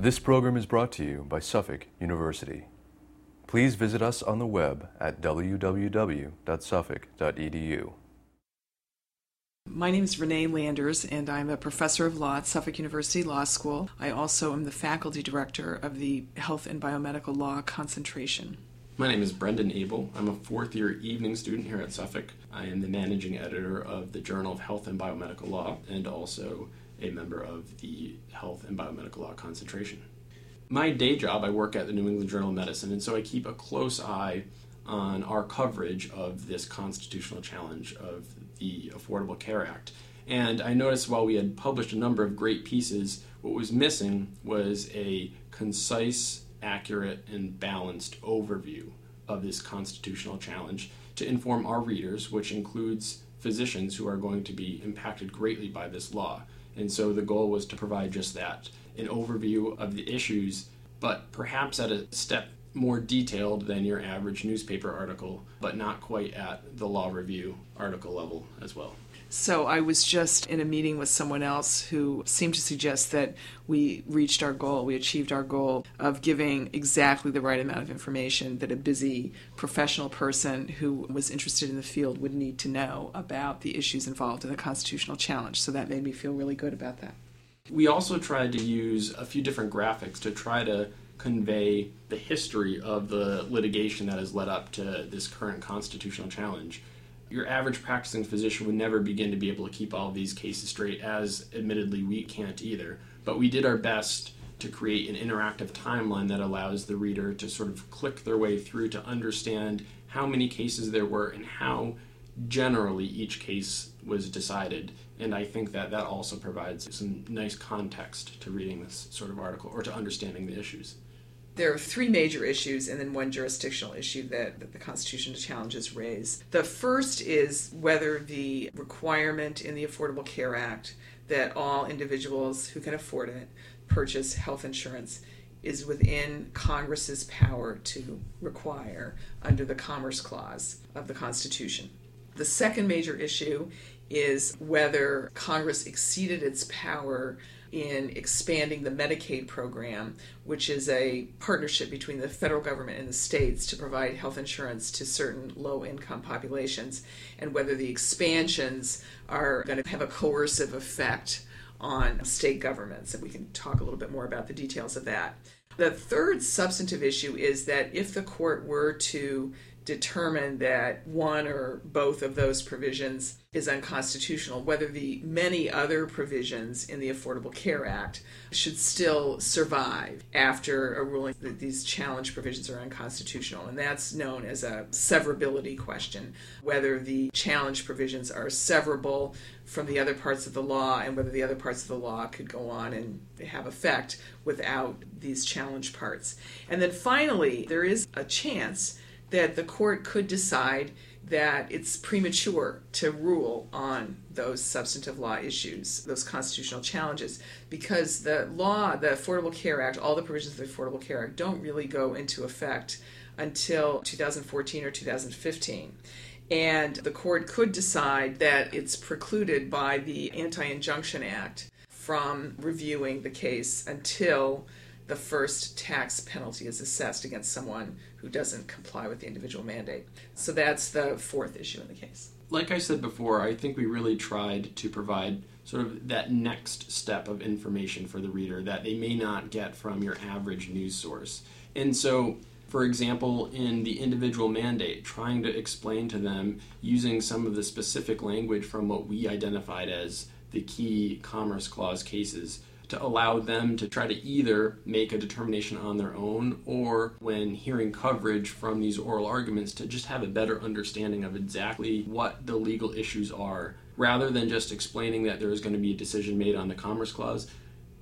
This program is brought to you by Suffolk University. Please visit us on the web at www.suffolk.edu. My name is Renee Landers, and I'm a professor of law at Suffolk University Law School. I also am the faculty director of the Health and Biomedical Law concentration. My name is Brendan Abel. I'm a fourth year evening student here at Suffolk. I am the managing editor of the Journal of Health and Biomedical Law and also a member of the Health and Biomedical Law concentration. My day job, I work at the New England Journal of Medicine, and so I keep a close eye on our coverage of this constitutional challenge of the Affordable Care Act. And I noticed while we had published a number of great pieces, what was missing was a concise, accurate, and balanced overview of this constitutional challenge to inform our readers, which includes physicians who are going to be impacted greatly by this law. And so the goal was to provide just that an overview of the issues, but perhaps at a step more detailed than your average newspaper article, but not quite at the law review article level as well. So I was just in a meeting with someone else who seemed to suggest that we reached our goal, we achieved our goal of giving exactly the right amount of information that a busy professional person who was interested in the field would need to know about the issues involved in the constitutional challenge. So that made me feel really good about that. We also tried to use a few different graphics to try to convey the history of the litigation that has led up to this current constitutional challenge. Your average practicing physician would never begin to be able to keep all of these cases straight, as admittedly we can't either. But we did our best to create an interactive timeline that allows the reader to sort of click their way through to understand how many cases there were and how generally each case was decided. And I think that that also provides some nice context to reading this sort of article or to understanding the issues there are three major issues and then one jurisdictional issue that, that, the constitutional challenges raise. The first is whether the requirement in the Affordable Care Act that all individuals who can afford it purchase health insurance is within Congress's power to require under the Commerce Clause of the Constitution. The second major issue is whether Congress exceeded its power in expanding the Medicaid program, which is a partnership between the federal government and the states to provide health insurance to certain low income populations, and whether the expansions are going to have a coercive effect on state governments. And we can talk a little bit more about the details of that. The third substantive issue is that if the court were to determine that one or both of those provisions is unconstitutional, whether the many other provisions in the Affordable Care Act should still survive after a ruling that these challenge provisions are unconstitutional. And that's known as a severability question whether the challenge provisions are severable from the other parts of the law and whether the other parts of the law could go on and have effect without these challenge parts. And then finally, there is a chance that the court could decide that it's premature to rule on those substantive law issues, those constitutional challenges, because the law, the Affordable Care Act, all the provisions of the Affordable Care Act don't really go into effect until 2014 or 2015. And the court could decide that it's precluded by the Anti Injunction Act from reviewing the case until the first tax penalty is assessed against someone who doesn't comply with the individual mandate. So that's the fourth issue in the case. Like I said before, I think we really tried to provide sort of that next step of information for the reader that they may not get from your average news source. And so, for example, in the individual mandate, trying to explain to them using some of the specific language from what we identified as the key Commerce Clause cases to allow them to try to either make a determination on their own or when hearing coverage from these oral arguments to just have a better understanding of exactly what the legal issues are rather than just explaining that there is going to be a decision made on the Commerce Clause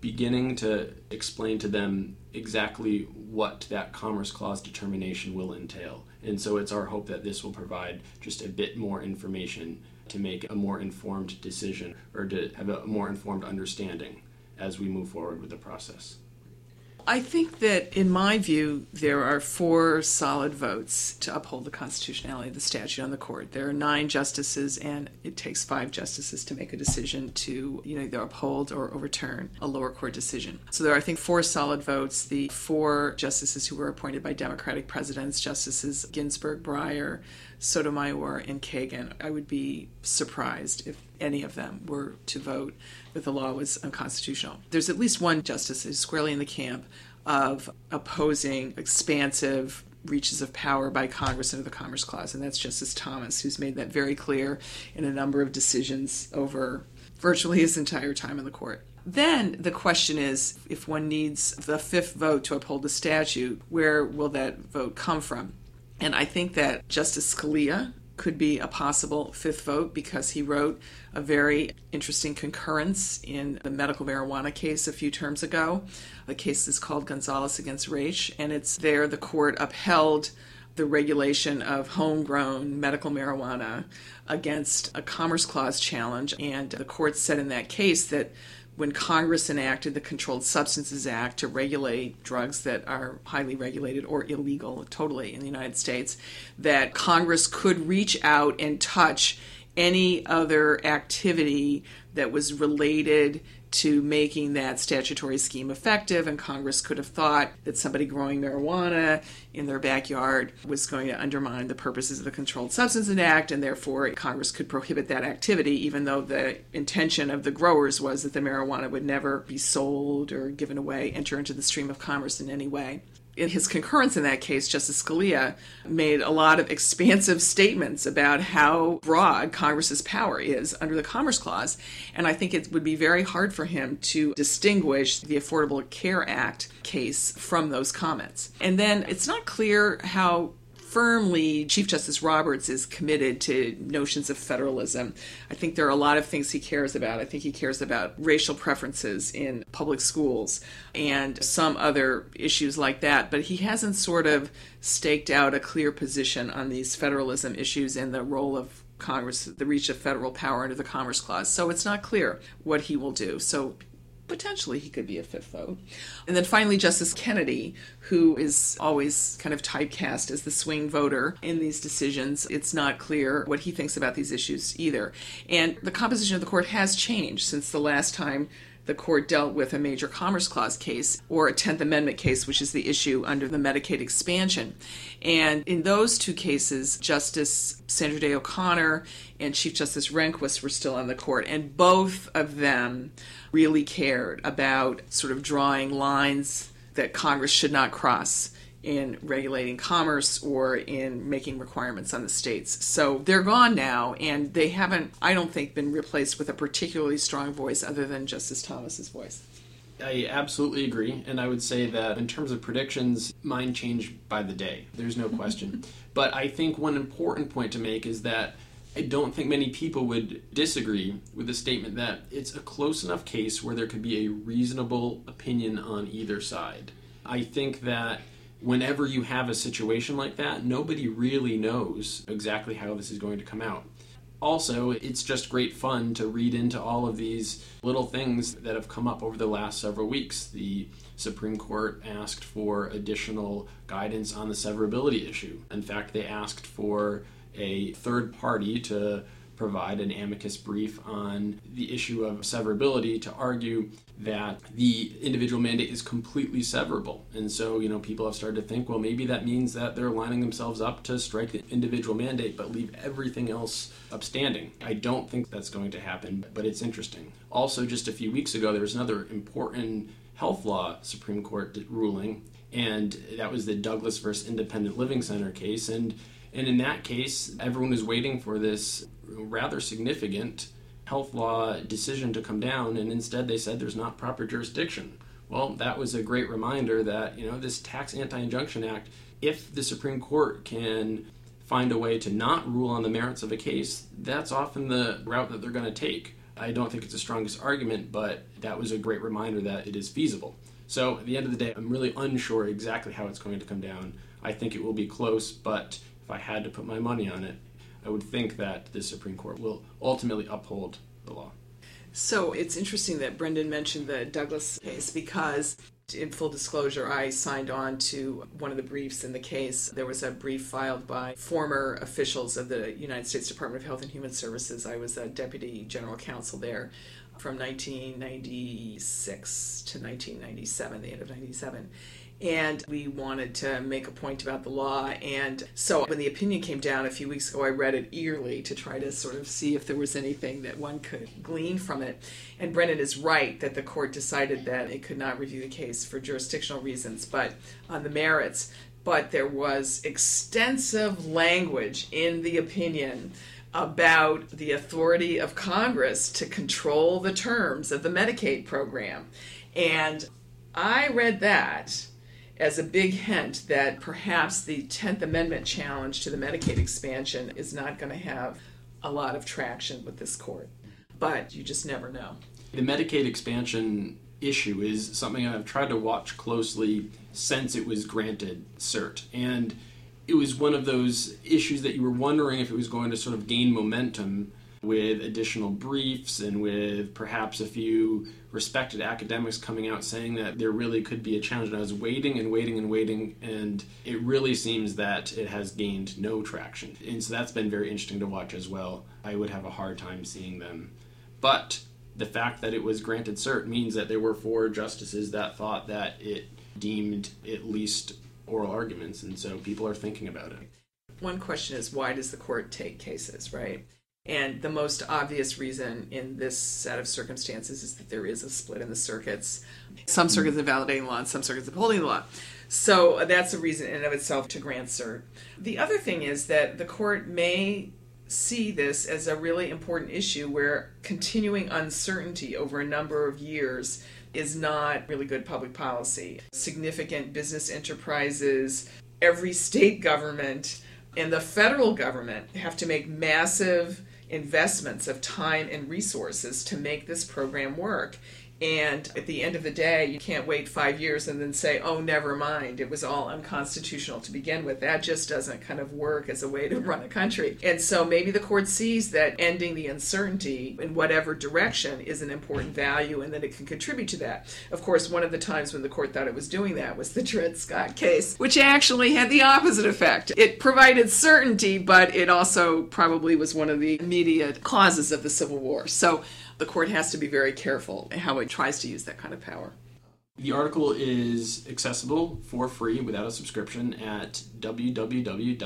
beginning to explain to them exactly what that Commerce Clause determination will entail. And so it's our hope that this will provide just a bit more information to make a more informed decision or to have a more informed understanding as we move forward with the process. I think that, in my view, there are four solid votes to uphold the constitutionality of the statute on the court. There are nine justices, and it takes five justices to make a decision to you know, either uphold or overturn a lower court decision. So there are, I think, four solid votes. The four justices who were appointed by Democratic presidents, Justices Ginsburg, Breyer, Sotomayor, and Kagan. I would be surprised if any of them were to vote that the law was unconstitutional. There's at least one justice who's squarely in the camp of opposing expansive reaches of power by Congress under the Commerce Clause, and that's Justice Thomas, who's made that very clear in a number of decisions over virtually his entire time in the court. Then the question is if one needs the fifth vote to uphold the statute, where will that vote come from? And I think that Justice Scalia could be a possible fifth vote because he wrote a very interesting concurrence in the medical marijuana case a few terms ago. The case is called Gonzales against Raich, and it's there the court upheld the regulation of homegrown medical marijuana against a Commerce Clause challenge. And the court said in that case that when Congress enacted the Controlled Substances Act to regulate drugs that are highly regulated or illegal totally in the United States, that Congress could reach out and touch any other activity that was related to making that statutory scheme effective, and Congress could have thought that somebody growing marijuana in their backyard was going to undermine the purposes of the Controlled Substances Act, and therefore Congress could prohibit that activity, even though the intention of the growers was that the marijuana would never be sold or given away, enter into the stream of commerce in any way in his concurrence in that case, Justice Scalia made a lot of expansive statements about how broad Congress's power is under the Commerce Clause. And I think it would be very hard for him to distinguish the Affordable Care Act case from those comments. And then it's not clear how firmly Chief Justice Roberts is committed to notions of federalism. I think there are a lot of things he cares about. I think he cares about racial preferences in public schools and some other issues like that, but he hasn't sort of staked out a clear position on these federalism issues and the role of Congress, the reach of federal power under the Commerce Clause. So it's not clear what he will do. So potentially he could be a fifth vote. And then finally, Justice Kennedy, who is always kind of typecast as the swing voter in these decisions. It's not clear what he thinks about these issues either. And the composition of the court has changed since the last time the court dealt with a major Commerce Clause case or a 10th Amendment case, which is the issue under the Medicaid expansion. And in those two cases, Justice Sandra Day O'Connor and Chief Justice Rehnquist were still on the court, and both of them really cared about sort of drawing lines that Congress should not cross in regulating commerce or in making requirements on the states. So they're gone now, and they haven't, I don't think, been replaced with a particularly strong voice other than Justice Thomas's voice. I absolutely agree, and I would say that in terms of predictions, mine change by the day. There's no question. but I think one important point to make is that I don't think many people would disagree with the statement that it's a close enough case where there could be a reasonable opinion on either side. I think that whenever you have a situation like that, nobody really knows exactly how this is going to come out. Also, it's just great fun to read into all of these little things that have come up over the last several weeks. The Supreme Court asked for additional guidance on the severability issue. In fact, they asked for a third party to provide an amicus brief on the issue of severability to argue that the individual mandate is completely severable. And so, you know, people have started to think, well, maybe that means that they're lining themselves up to strike the individual mandate but leave everything else upstanding. I don't think that's going to happen, but it's interesting. Also, just a few weeks ago, there was another important health law Supreme Court ruling, and that was the Douglas versus Independent Living Center case. And and in that case, everyone was waiting for this rather significant health law decision to come down, and instead they said there's not proper jurisdiction. Well, that was a great reminder that, you know, this Tax Anti Injunction Act, if the Supreme Court can find a way to not rule on the merits of a case, that's often the route that they're going to take. I don't think it's the strongest argument, but that was a great reminder that it is feasible. So at the end of the day, I'm really unsure exactly how it's going to come down. I think it will be close, but if I had to put my money on it, I would think that the Supreme Court will ultimately uphold the law. So it's interesting that Brendan mentioned the Douglas case because In full disclosure, I signed on to one of the briefs in the case. There was a brief filed by former officials of the United States Department of Health and Human Services. I was a deputy general counsel there from 1996 to 1997, the end of 97 and we wanted to make a point about the law. And so when the opinion came down a few weeks ago, I read it eagerly to try to sort of see if there was anything that one could glean from it. And Brendan is right that the court decided that it could not review the case for jurisdictional reasons, but on the merits. But there was extensive language in the opinion about the authority of Congress to control the terms of the Medicaid program. And I read that as a big hint that perhaps the 10th Amendment challenge to the Medicaid expansion is not going to have a lot of traction with this court. But you just never know. The Medicaid expansion issue is something I've tried to watch closely since it was granted cert. And it was one of those issues that you were wondering if it was going to sort of gain momentum with additional briefs and with perhaps a few respected academics coming out saying that there really could be a challenge. And I was waiting and waiting and waiting, and it really seems that it has gained no traction. And so that's been very interesting to watch as well. I would have a hard time seeing them. But the fact that it was granted cert means that there were four justices that thought that it deemed at least oral arguments, and so people are thinking about it. One question is why does the court take cases, right? And the most obvious reason in this set of circumstances is that there is a split in the circuits. Some mm-hmm. circuits are validating law and some circuits are upholding the law. So uh, that's a reason in and of itself to grant cert. The other thing is that the court may see this as a really important issue where continuing uncertainty over a number of years is not really good public policy. Significant business enterprises, every state government, and the federal government have to make massive investments of time and resources to make this program work. And at the end of the day, you can't wait five years and then say, oh, never mind, it was all unconstitutional to begin with. That just doesn't kind of work as a way to run a country. And so maybe the court sees that ending the uncertainty in whatever direction is an important value and that it can contribute to that. Of course, one of the times when the court thought it was doing that was the Dred Scott case, which actually had the opposite effect. It provided certainty, but it also probably was one of the immediate causes of the Civil War. So the court has to be very careful how it tries to use that kind of power. The article is accessible for free without a subscription at www.nejm.org,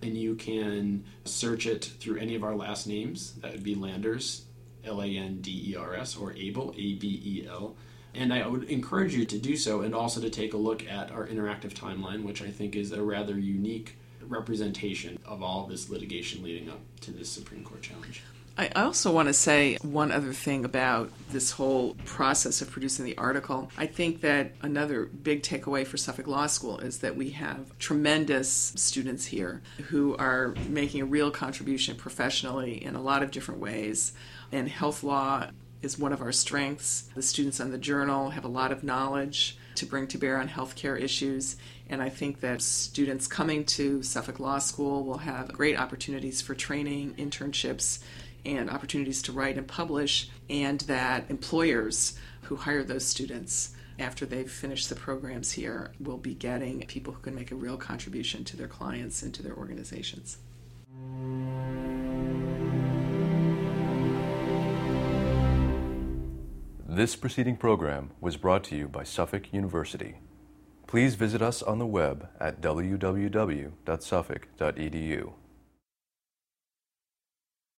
and you can search it through any of our last names. That would be Landers, L A N D E R S, or Abel, A B E L. And I would encourage you to do so and also to take a look at our interactive timeline, which I think is a rather unique representation of all this litigation leading up to this Supreme Court challenge. I also want to say one other thing about this whole process of producing the article. I think that another big takeaway for Suffolk Law School is that we have tremendous students here who are making a real contribution professionally in a lot of different ways. And health law is one of our strengths. The students on the journal have a lot of knowledge to bring to bear on healthcare issues. And I think that students coming to Suffolk Law School will have great opportunities for training, internships, and opportunities to write and publish, and that employers who hire those students after they've finished the programs here will be getting people who can make a real contribution to their clients and to their organizations. This preceding program was brought to you by Suffolk University. Please visit us on the web at www.suffolk.edu.